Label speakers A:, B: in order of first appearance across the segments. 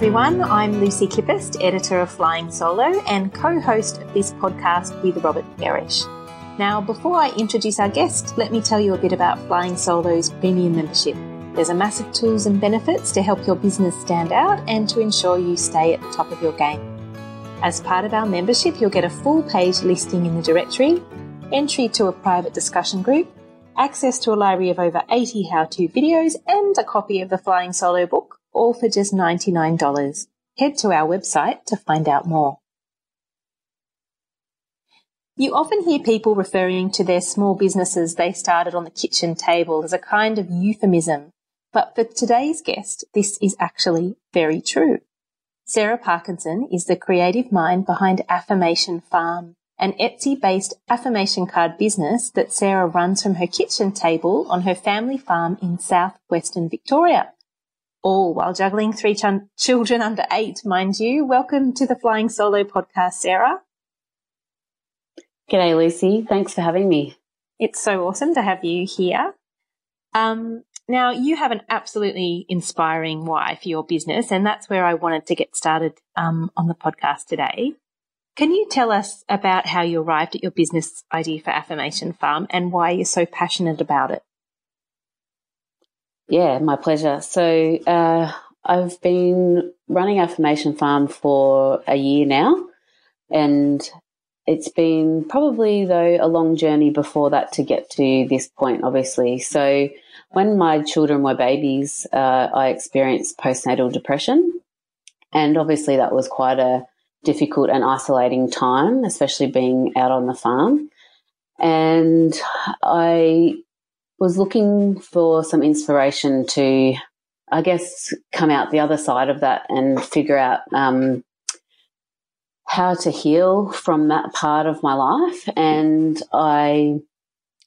A: everyone. I'm Lucy Kippist, editor of Flying Solo and co host of this podcast with Robert Gerrish. Now, before I introduce our guest, let me tell you a bit about Flying Solo's premium membership. There's a massive tools and benefits to help your business stand out and to ensure you stay at the top of your game. As part of our membership, you'll get a full page listing in the directory, entry to a private discussion group, access to a library of over 80 how to videos, and a copy of the Flying Solo book all for just $99. Head to our website to find out more. You often hear people referring to their small businesses they started on the kitchen table as a kind of euphemism, but for today's guest, this is actually very true. Sarah Parkinson is the creative mind behind Affirmation Farm, an Etsy based affirmation card business that Sarah runs from her kitchen table on her family farm in southwestern Victoria all while juggling three ch- children under eight, mind you. Welcome to the Flying Solo podcast, Sarah.
B: G'day, Lucy. Thanks for having me.
A: It's so awesome to have you here. Um, now, you have an absolutely inspiring why for your business, and that's where I wanted to get started um, on the podcast today. Can you tell us about how you arrived at your business idea for Affirmation Farm and why you're so passionate about it?
B: Yeah, my pleasure. So uh, I've been running Affirmation Farm for a year now, and it's been probably though a long journey before that to get to this point. Obviously, so when my children were babies, uh, I experienced postnatal depression, and obviously that was quite a difficult and isolating time, especially being out on the farm. And I was looking for some inspiration to, I guess, come out the other side of that and figure out um, how to heal from that part of my life. And I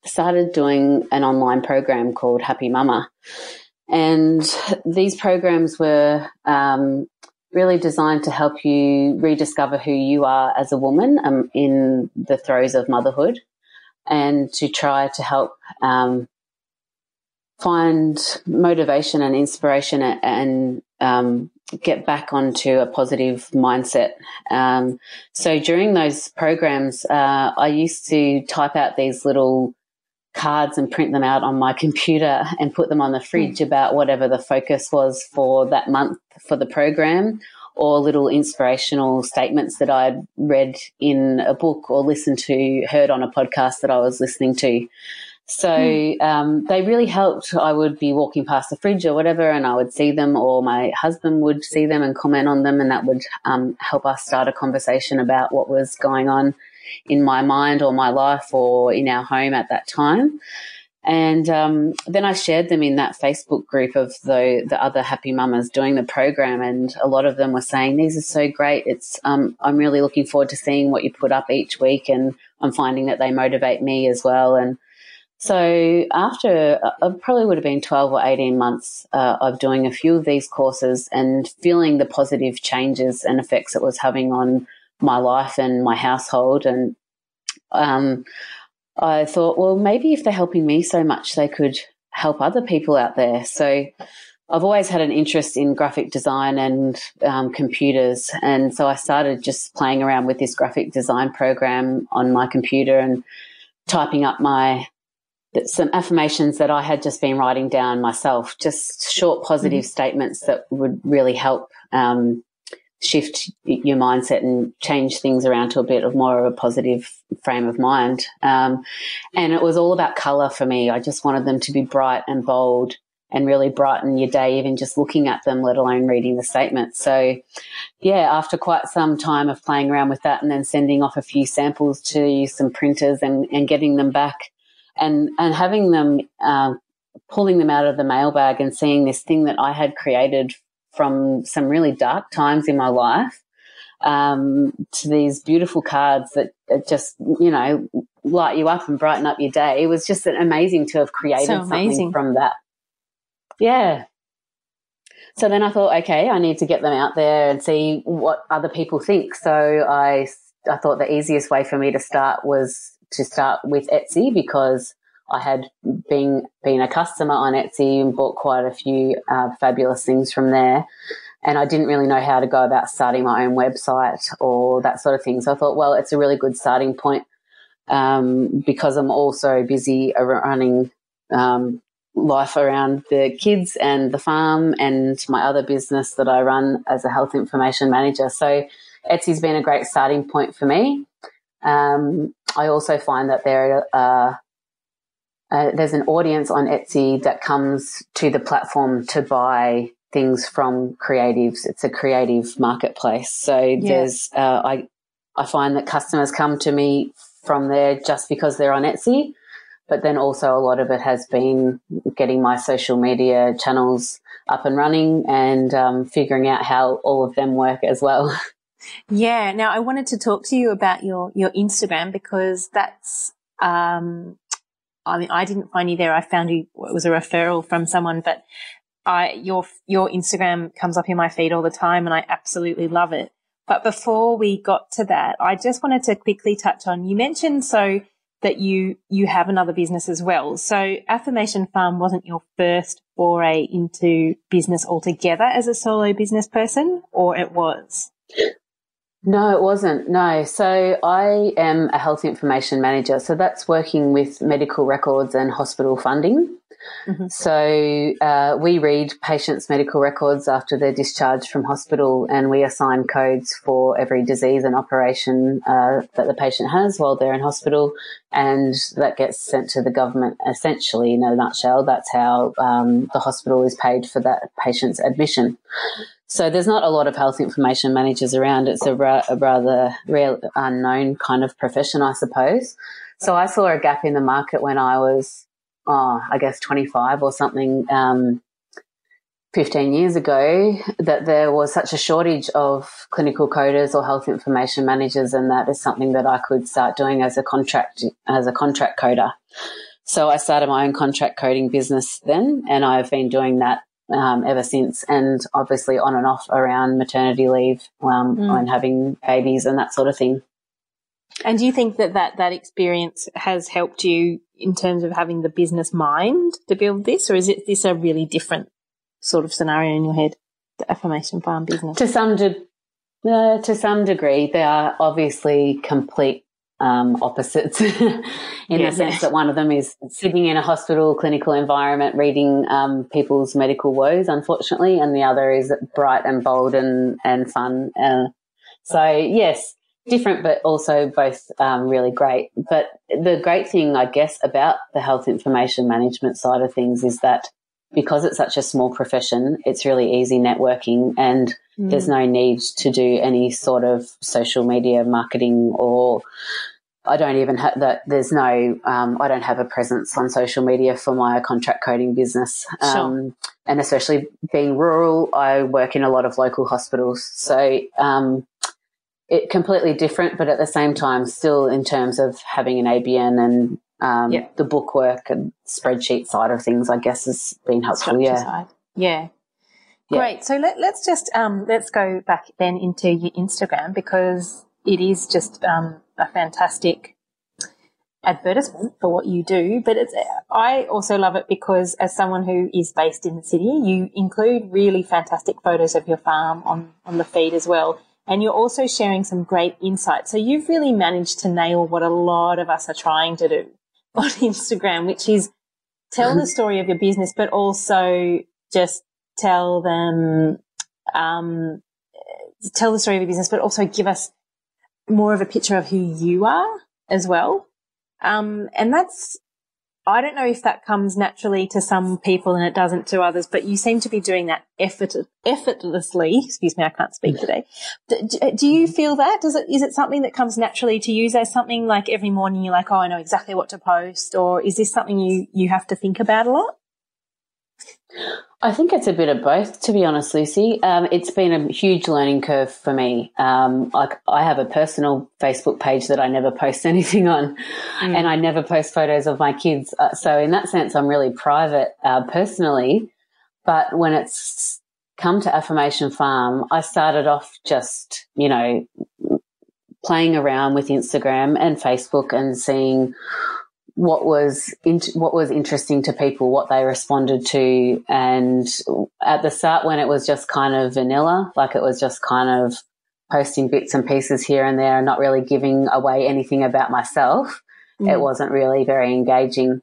B: started doing an online program called Happy Mama. And these programs were um, really designed to help you rediscover who you are as a woman um, in the throes of motherhood and to try to help um, find motivation and inspiration and um, get back onto a positive mindset. Um, so during those programs, uh, I used to type out these little cards and print them out on my computer and put them on the fridge mm. about whatever the focus was for that month for the program or little inspirational statements that I'd read in a book or listened to, heard on a podcast that I was listening to. So mm. um, they really helped. I would be walking past the fridge or whatever, and I would see them, or my husband would see them and comment on them, and that would um, help us start a conversation about what was going on in my mind or my life or in our home at that time. And um, then I shared them in that Facebook group of the the other happy mamas doing the program, and a lot of them were saying these are so great. It's um, I'm really looking forward to seeing what you put up each week, and I'm finding that they motivate me as well. And so after uh, probably would have been 12 or 18 months uh, of doing a few of these courses and feeling the positive changes and effects it was having on my life and my household. And um, I thought, well, maybe if they're helping me so much, they could help other people out there. So I've always had an interest in graphic design and um, computers. And so I started just playing around with this graphic design program on my computer and typing up my some affirmations that I had just been writing down myself, just short positive mm-hmm. statements that would really help um, shift your mindset and change things around to a bit of more of a positive frame of mind. Um, and it was all about color for me. I just wanted them to be bright and bold and really brighten your day, even just looking at them, let alone reading the statement. So, yeah, after quite some time of playing around with that and then sending off a few samples to some printers and, and getting them back and and having them uh, pulling them out of the mailbag and seeing this thing that I had created from some really dark times in my life um, to these beautiful cards that just you know light you up and brighten up your day. It was just amazing to have created so something from that. Yeah. So then I thought, okay, I need to get them out there and see what other people think. So I I thought the easiest way for me to start was to start with Etsy because I had been been a customer on Etsy and bought quite a few uh, fabulous things from there. and I didn't really know how to go about starting my own website or that sort of thing. So I thought, well, it's a really good starting point um, because I'm also busy running um, life around the kids and the farm and my other business that I run as a health information manager. So Etsy's been a great starting point for me. Um, I also find that there are uh, there's an audience on Etsy that comes to the platform to buy things from creatives. It's a creative marketplace. So yeah. there's, uh, I, I find that customers come to me from there just because they're on Etsy. But then also a lot of it has been getting my social media channels up and running and um, figuring out how all of them work as well.
A: Yeah. Now I wanted to talk to you about your, your Instagram because that's, um, I mean, I didn't find you there. I found you, it was a referral from someone, but I, your, your Instagram comes up in my feed all the time and I absolutely love it. But before we got to that, I just wanted to quickly touch on, you mentioned so that you, you have another business as well. So Affirmation Farm wasn't your first foray into business altogether as a solo business person, or it was?
B: No, it wasn't. No. So I am a health information manager. So that's working with medical records and hospital funding. Mm-hmm. So uh, we read patients' medical records after they're discharged from hospital, and we assign codes for every disease and operation uh, that the patient has while they're in hospital, and that gets sent to the government. Essentially, in a nutshell, that's how um, the hospital is paid for that patient's admission. So there's not a lot of health information managers around. It's a, ra- a rather rare, unknown kind of profession, I suppose. So I saw a gap in the market when I was, oh, I guess 25 or something, um, 15 years ago, that there was such a shortage of clinical coders or health information managers, and that is something that I could start doing as a contract as a contract coder. So I started my own contract coding business then, and I've been doing that um, ever since, and obviously on and off around maternity leave um, mm. and having babies and that sort of thing.
A: And do you think that, that that experience has helped you in terms of having the business mind to build this, or is it this a really different sort of scenario in your head, the affirmation farm business?
B: To some de- uh, to some degree, they are obviously complete um, opposites in yeah. the sense that one of them is sitting in a hospital clinical environment reading um, people's medical woes, unfortunately, and the other is bright and bold and, and fun. Uh, so, yes, different, but also both um, really great. But the great thing, I guess, about the health information management side of things is that because it's such a small profession, it's really easy networking and mm. there's no need to do any sort of social media marketing or I don't even have that. There's no, um, I don't have a presence on social media for my contract coding business. Um, sure. And especially being rural, I work in a lot of local hospitals. So, um, it completely different, but at the same time, still in terms of having an ABN and um, yeah. the bookwork and spreadsheet side of things, I guess has been helpful. yeah.
A: Side. yeah. Yeah. Great. So let, us just um, let's go back then into your Instagram because it is just um, a fantastic advertisement for what you do. But it's, I also love it because as someone who is based in the city, you include really fantastic photos of your farm on, on the feed as well. And you're also sharing some great insights. So you've really managed to nail what a lot of us are trying to do on Instagram, which is tell the story of your business, but also just tell them, um, tell the story of your business, but also give us more of a picture of who you are as well. Um, and that's, I don't know if that comes naturally to some people and it doesn't to others, but you seem to be doing that effort, effortlessly. Excuse me, I can't speak today. Do, do you feel that? Does it, is it something that comes naturally to you? Is there something like every morning you're like, oh, I know exactly what to post? Or is this something you, you have to think about a lot?
B: I think it's a bit of both, to be honest, Lucy. Um, it's been a huge learning curve for me. Um, like I have a personal Facebook page that I never post anything on, mm. and I never post photos of my kids. Uh, so in that sense, I'm really private uh, personally. But when it's come to Affirmation Farm, I started off just, you know, playing around with Instagram and Facebook and seeing what was in, what was interesting to people, what they responded to, and at the start when it was just kind of vanilla, like it was just kind of posting bits and pieces here and there, and not really giving away anything about myself. Mm. It wasn't really very engaging.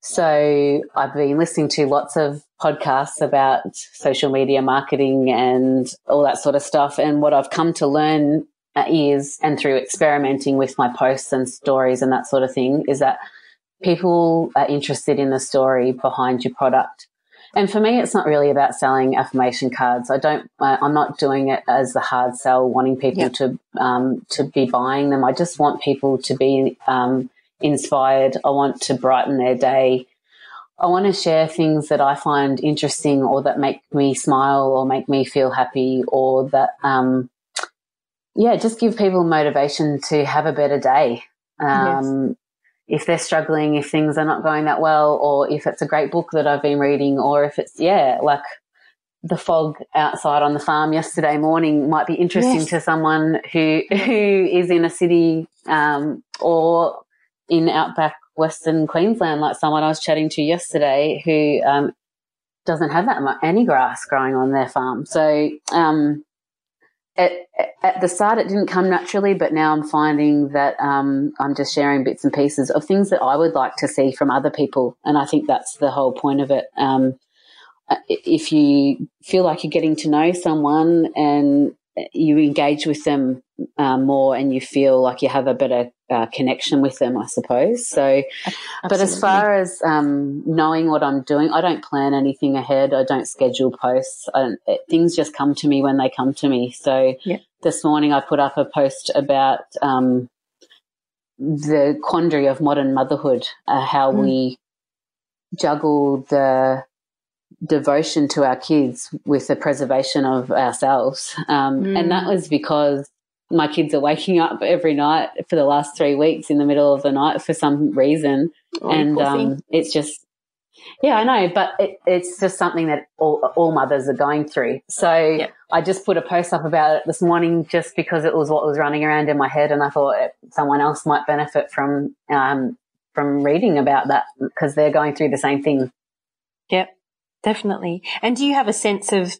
B: So I've been listening to lots of podcasts about social media marketing and all that sort of stuff. And what I've come to learn is, and through experimenting with my posts and stories and that sort of thing, is that people are interested in the story behind your product. And for me, it's not really about selling affirmation cards. I don't. I'm not doing it as the hard sell, wanting people yep. to um, to be buying them. I just want people to be um, inspired. I want to brighten their day. I want to share things that I find interesting or that make me smile or make me feel happy or that, um, yeah, just give people motivation to have a better day. Um. If they're struggling, if things are not going that well, or if it's a great book that I've been reading, or if it's, yeah, like the fog outside on the farm yesterday morning might be interesting yes. to someone who who is in a city um, or in outback Western Queensland, like someone I was chatting to yesterday who um, doesn't have that much any grass growing on their farm. So um, at, at, the start, it didn't come naturally, but now I'm finding that um, I'm just sharing bits and pieces of things that I would like to see from other people, and I think that's the whole point of it. Um, if you feel like you're getting to know someone and you engage with them uh, more and you feel like you have a better uh, connection with them, I suppose. So, Absolutely. but as far as um, knowing what I'm doing, I don't plan anything ahead. I don't schedule posts. Don't, it, things just come to me when they come to me. So, yeah. this morning I put up a post about um, the quandary of modern motherhood, uh, how mm. we juggle the devotion to our kids with the preservation of ourselves. Um, mm. And that mm. was because my kids are waking up every night for the last three weeks in the middle of the night for some reason. Oh, and um, it's just, yeah, I know, but it, it's just something that all, all mothers are going through. So yeah. I just put a post up about it this morning just because it was what was running around in my head. And I thought someone else might benefit from, um, from reading about that because they're going through the same thing.
A: Yep. Definitely. And do you have a sense of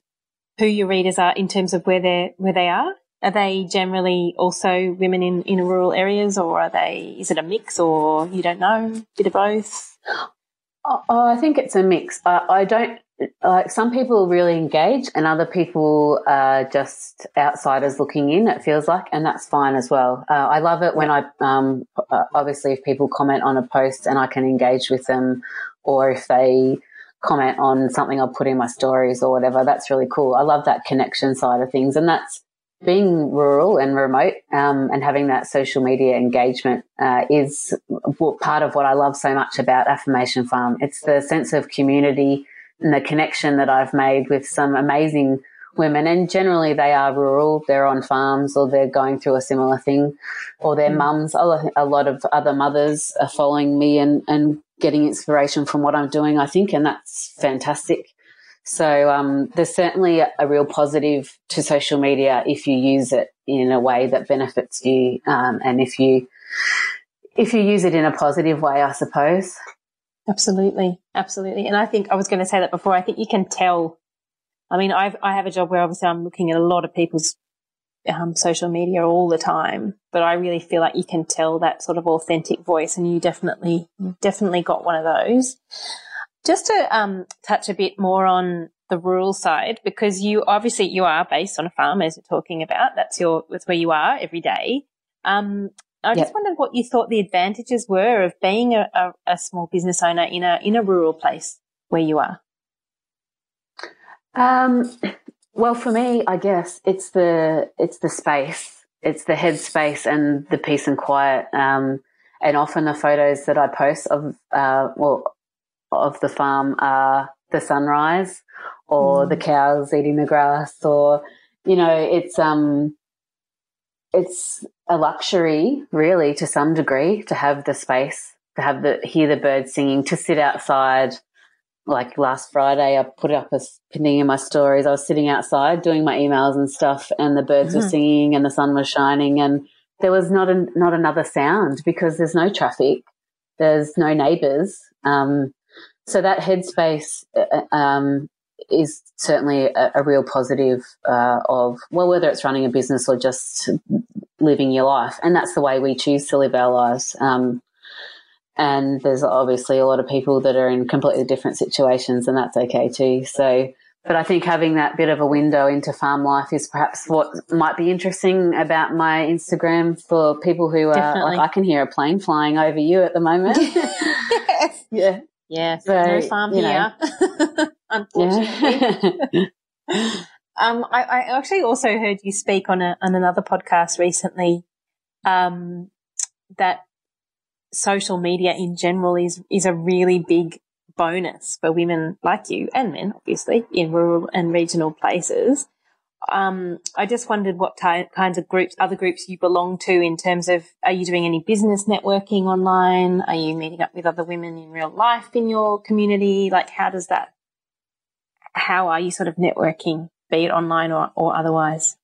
A: who your readers are in terms of where they're where they are? Are they generally also women in, in rural areas, or are they? Is it a mix, or you don't know, bit of both?
B: Oh, I think it's a mix. I, I don't like some people really engage, and other people are just outsiders looking in. It feels like, and that's fine as well. Uh, I love it when I um, obviously if people comment on a post and I can engage with them, or if they comment on something I'll put in my stories or whatever. That's really cool. I love that connection side of things. And that's being rural and remote um, and having that social media engagement uh, is part of what I love so much about Affirmation Farm. It's the sense of community and the connection that I've made with some amazing women. And generally, they are rural, they're on farms or they're going through a similar thing, or their mm. mums. A lot of other mothers are following me and, and getting inspiration from what I'm doing, I think, and that's fantastic. So um, there's certainly a, real positive to social media if you use it in a way that benefits you, um, and if you if you use it in a positive way, I suppose.
A: Absolutely, absolutely. And I think I was going to say that before. I think you can tell. I mean, I've I have a job where obviously I'm looking at a lot of people's um, social media all the time, but I really feel like you can tell that sort of authentic voice, and you definitely, definitely got one of those. Just to um, touch a bit more on the rural side, because you obviously you are based on a farm, as you're talking about. That's your that's where you are every day. Um, I yep. just wondered what you thought the advantages were of being a, a, a small business owner in a in a rural place where you are.
B: Um, well, for me, I guess it's the it's the space, it's the headspace and the peace and quiet. Um, and often the photos that I post of uh, well of the farm are the sunrise or mm. the cows eating the grass, or you know, it's um, it's a luxury, really, to some degree, to have the space, to have the hear the birds singing, to sit outside like last Friday, I put up a pinning in my stories. I was sitting outside doing my emails and stuff, and the birds mm-hmm. were singing and the sun was shining, and there was not a, not another sound because there's no traffic. there's no neighbours. Um, so that headspace uh, uh, um, is certainly a, a real positive uh, of well, whether it's running a business or just living your life, and that's the way we choose to live our lives. Um, and there's obviously a lot of people that are in completely different situations, and that's okay too. So, but I think having that bit of a window into farm life is perhaps what might be interesting about my Instagram for people who are like, I can hear a plane flying over you at the moment.
A: yes.
B: Yeah.
A: Yeah. So, no farm here, unfortunately. Um, I, I, actually also heard you speak on, a, on another podcast recently um, that social media in general is is a really big bonus for women like you and men, obviously, in rural and regional places. Um, I just wondered what ty- kinds of groups, other groups you belong to in terms of, are you doing any business networking online? Are you meeting up with other women in real life in your community? Like, how does that, how are you sort of networking, be it online or, or otherwise?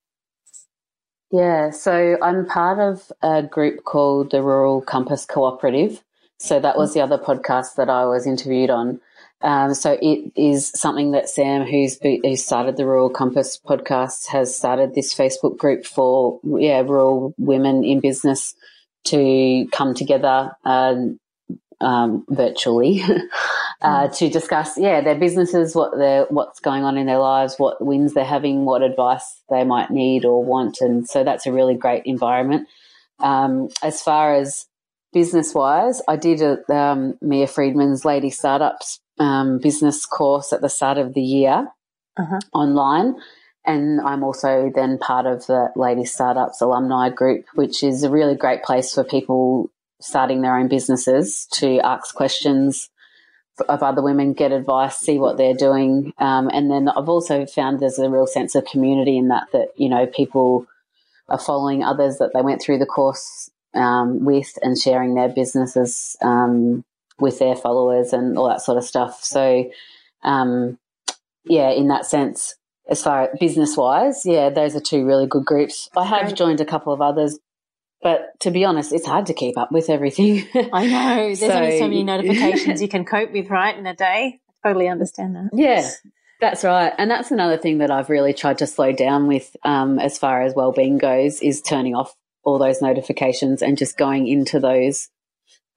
B: Yeah, so I'm part of a group called the Rural Compass Cooperative. So that was the other podcast that I was interviewed on. Um, so it is something that Sam, who's who started the Rural Compass podcast, has started this Facebook group for yeah rural women in business to come together um, um, virtually uh, mm. to discuss, yeah, their businesses, what they what's going on in their lives, what wins they're having, what advice they might need or want, and so that's a really great environment. Um, as far as business wise, I did a um, Mia Freedman's Lady Startups um, business course at the start of the year uh-huh. online. And I'm also then part of the Lady Startups alumni group, which is a really great place for people starting their own businesses to ask questions of other women, get advice, see what they're doing. Um, and then I've also found there's a real sense of community in that, that, you know, people are following others that they went through the course um, with and sharing their businesses um, with their followers and all that sort of stuff. So, um, yeah, in that sense, as far as business wise, yeah, those are two really good groups. I have joined a couple of others but to be honest, it's hard to keep up with everything.
A: I know. There's so, only so many notifications you can cope with, right, in a day. I totally understand that.
B: Yeah, that's right. And that's another thing that I've really tried to slow down with um, as far as well-being goes is turning off all those notifications and just going into those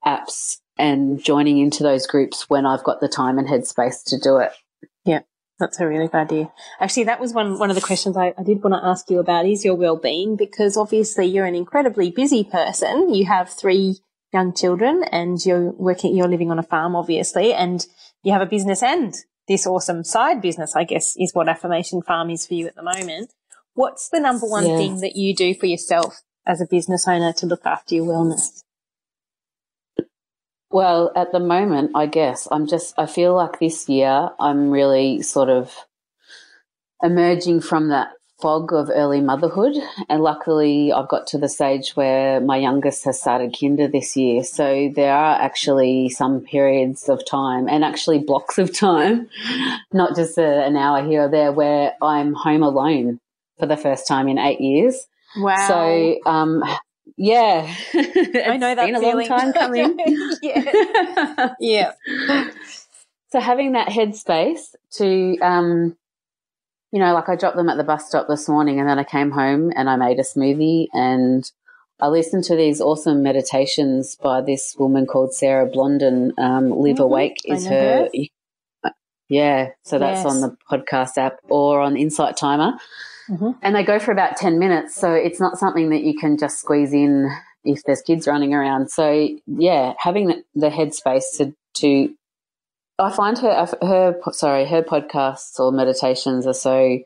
B: apps and joining into those groups when I've got the time and headspace to do it.
A: Yeah. That's a really good idea. Actually, that was one, one of the questions I, I did want to ask you about is your well-being because obviously you're an incredibly busy person. You have three young children and you're working, you're living on a farm, obviously, and you have a business and this awesome side business, I guess, is what Affirmation Farm is for you at the moment. What's the number one yeah. thing that you do for yourself as a business owner to look after your wellness?
B: Well, at the moment, I guess I'm just, I feel like this year I'm really sort of emerging from that fog of early motherhood. And luckily, I've got to the stage where my youngest has started kinder this year. So there are actually some periods of time and actually blocks of time, not just a, an hour here or there, where I'm home alone for the first time in eight years.
A: Wow.
B: So, um, yeah.
A: I know that
B: been a
A: feeling.
B: long time coming.
A: yeah. yeah.
B: So having that headspace to, um, you know, like I dropped them at the bus stop this morning and then I came home and I made a smoothie and I listened to these awesome meditations by this woman called Sarah Blondin. Um, Live mm-hmm. Awake is her. her. Yeah. So that's yes. on the podcast app or on Insight Timer. Mm-hmm. And they go for about 10 minutes. So it's not something that you can just squeeze in if there's kids running around. So yeah, having the, the headspace to, to, I find her, her, sorry, her podcasts or meditations are so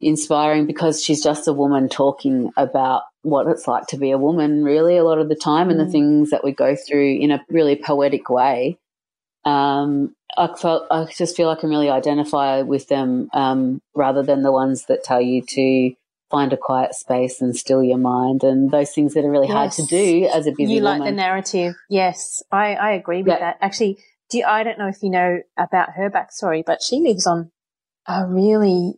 B: inspiring because she's just a woman talking about what it's like to be a woman really a lot of the time and the mm. things that we go through in a really poetic way. Um, I felt I just feel I can really identify with them um, rather than the ones that tell you to find a quiet space and still your mind and those things that are really yes. hard to do as a busy
A: you
B: like
A: woman. the narrative. Yes. I, I agree with that. Actually do you, i don't know if you know about her backstory but she lives on a really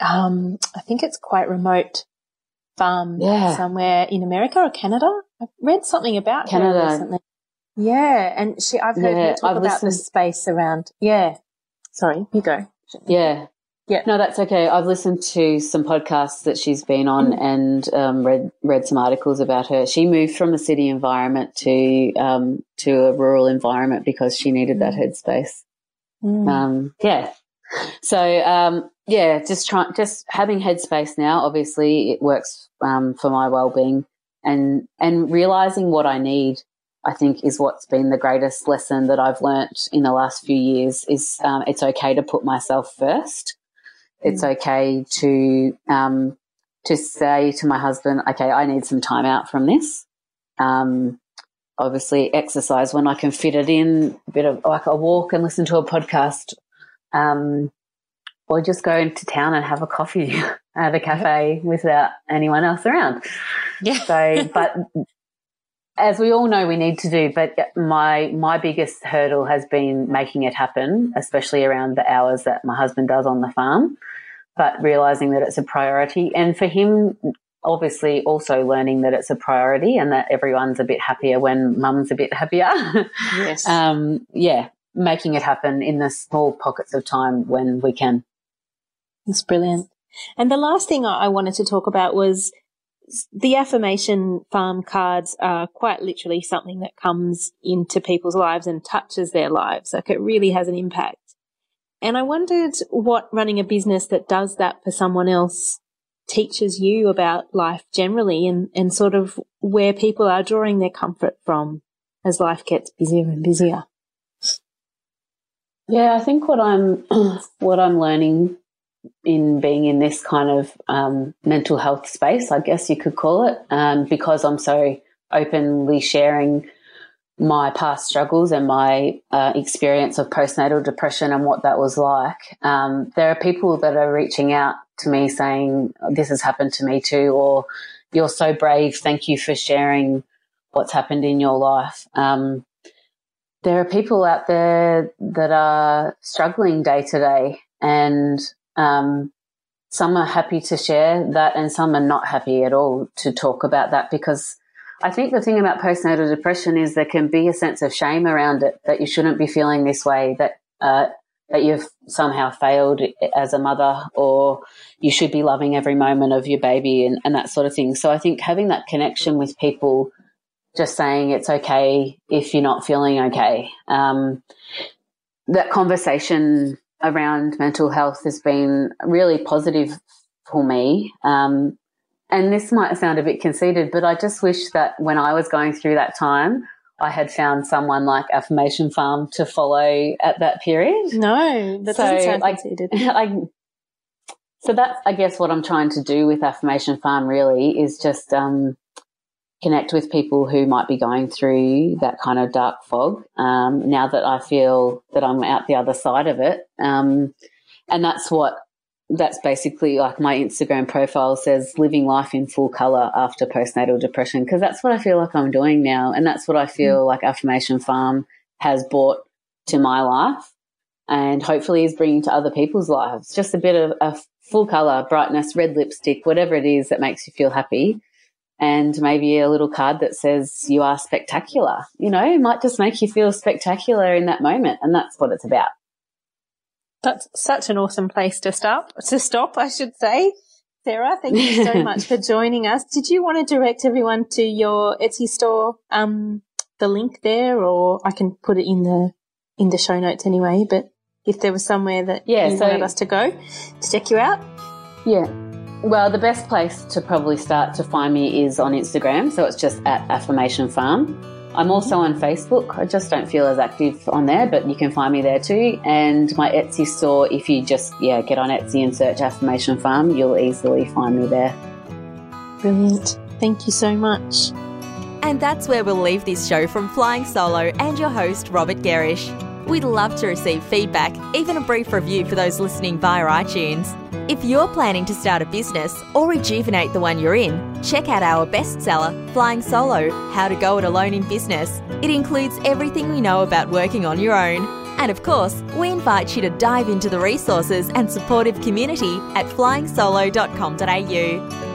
A: um, i think it's quite remote farm yeah. somewhere in america or canada. I read something about
B: canada.
A: her recently Yeah, and she I've heard
B: Yeah,
A: her talk
B: I've
A: about the space around. Yeah, sorry, you go.
B: Yeah.
A: Yeah.
B: No, that's okay. I've listened to some podcasts that she's been on and um, read read some articles about her. She moved from a city environment to um, to a rural environment because she needed that headspace.
A: Mm.
B: Um, yeah. So um, yeah, just try just having headspace now. Obviously, it works um, for my well being, and and realizing what I need. I think is what's been the greatest lesson that I've learnt in the last few years. Is um, it's okay to put myself first. It's okay to um, to say to my husband, okay, I need some time out from this. Um, obviously, exercise when I can fit it in, a bit of like a walk and listen to a podcast, um, or just go into town and have a coffee at a cafe without anyone else around.
A: Yeah.
B: So, but as we all know, we need to do. But my my biggest hurdle has been making it happen, especially around the hours that my husband does on the farm. But realizing that it's a priority, and for him, obviously, also learning that it's a priority, and that everyone's a bit happier when mum's a bit happier.
A: Yes.
B: um, yeah, making it happen in the small pockets of time when we can.
A: It's brilliant. And the last thing I wanted to talk about was the affirmation farm cards are quite literally something that comes into people's lives and touches their lives. Like it really has an impact. And I wondered what running a business that does that for someone else teaches you about life generally and, and sort of where people are drawing their comfort from as life gets busier and busier.
B: Yeah, I think what I'm what I'm learning in being in this kind of um, mental health space, I guess you could call it, um, because I'm so openly sharing my past struggles and my uh, experience of postnatal depression and what that was like. Um, there are people that are reaching out to me saying, "This has happened to me too," or "You're so brave. Thank you for sharing what's happened in your life." Um, there are people out there that are struggling day to day, and um, some are happy to share that, and some are not happy at all to talk about that because I think the thing about postnatal depression is there can be a sense of shame around it that you shouldn't be feeling this way, that uh, that you've somehow failed as a mother, or you should be loving every moment of your baby and, and that sort of thing. So I think having that connection with people just saying it's okay if you're not feeling okay. Um, that conversation around mental health has been really positive for me. Um, and this might sound a bit conceited, but I just wish that when I was going through that time, I had found someone like Affirmation Farm to follow at that period.
A: No, that
B: So,
A: doesn't sound
B: like-
A: conceited.
B: I, so that's, I guess, what I'm trying to do with Affirmation Farm really is just um, connect with people who might be going through that kind of dark fog. Um, now that I feel that I'm out the other side of it, um, and that's what that's basically like my Instagram profile says living life in full color after postnatal depression because that's what I feel like I'm doing now. And that's what I feel like Affirmation Farm has brought to my life and hopefully is bringing to other people's lives. Just a bit of a full color brightness red lipstick whatever it is that makes you feel happy and maybe a little card that says you are spectacular you know it might just make you feel spectacular in that moment and that's what it's about
A: That's such an awesome place to stop. To stop, I should say. Sarah, thank you so much for joining us. Did you want to direct everyone to your Etsy store, um, the link there, or I can put it in the in the show notes anyway. But if there was somewhere that
B: Yeah,
A: you
B: so-
A: wanted us to go to check you out,
B: Yeah. Well, the best place to probably start to find me is on Instagram. So it's just at Affirmation Farm. I'm also on Facebook. I just don't feel as active on there, but you can find me there too. And my Etsy store, if you just yeah get on Etsy and search Affirmation Farm, you'll easily find me there.
A: brilliant. Thank you so much.
C: And that's where we'll leave this show from Flying Solo and your host, Robert Gerrish. We'd love to receive feedback, even a brief review for those listening via iTunes. If you're planning to start a business or rejuvenate the one you're in, check out our bestseller, Flying Solo How to Go It Alone in Business. It includes everything we know about working on your own. And of course, we invite you to dive into the resources and supportive community at flyingsolo.com.au.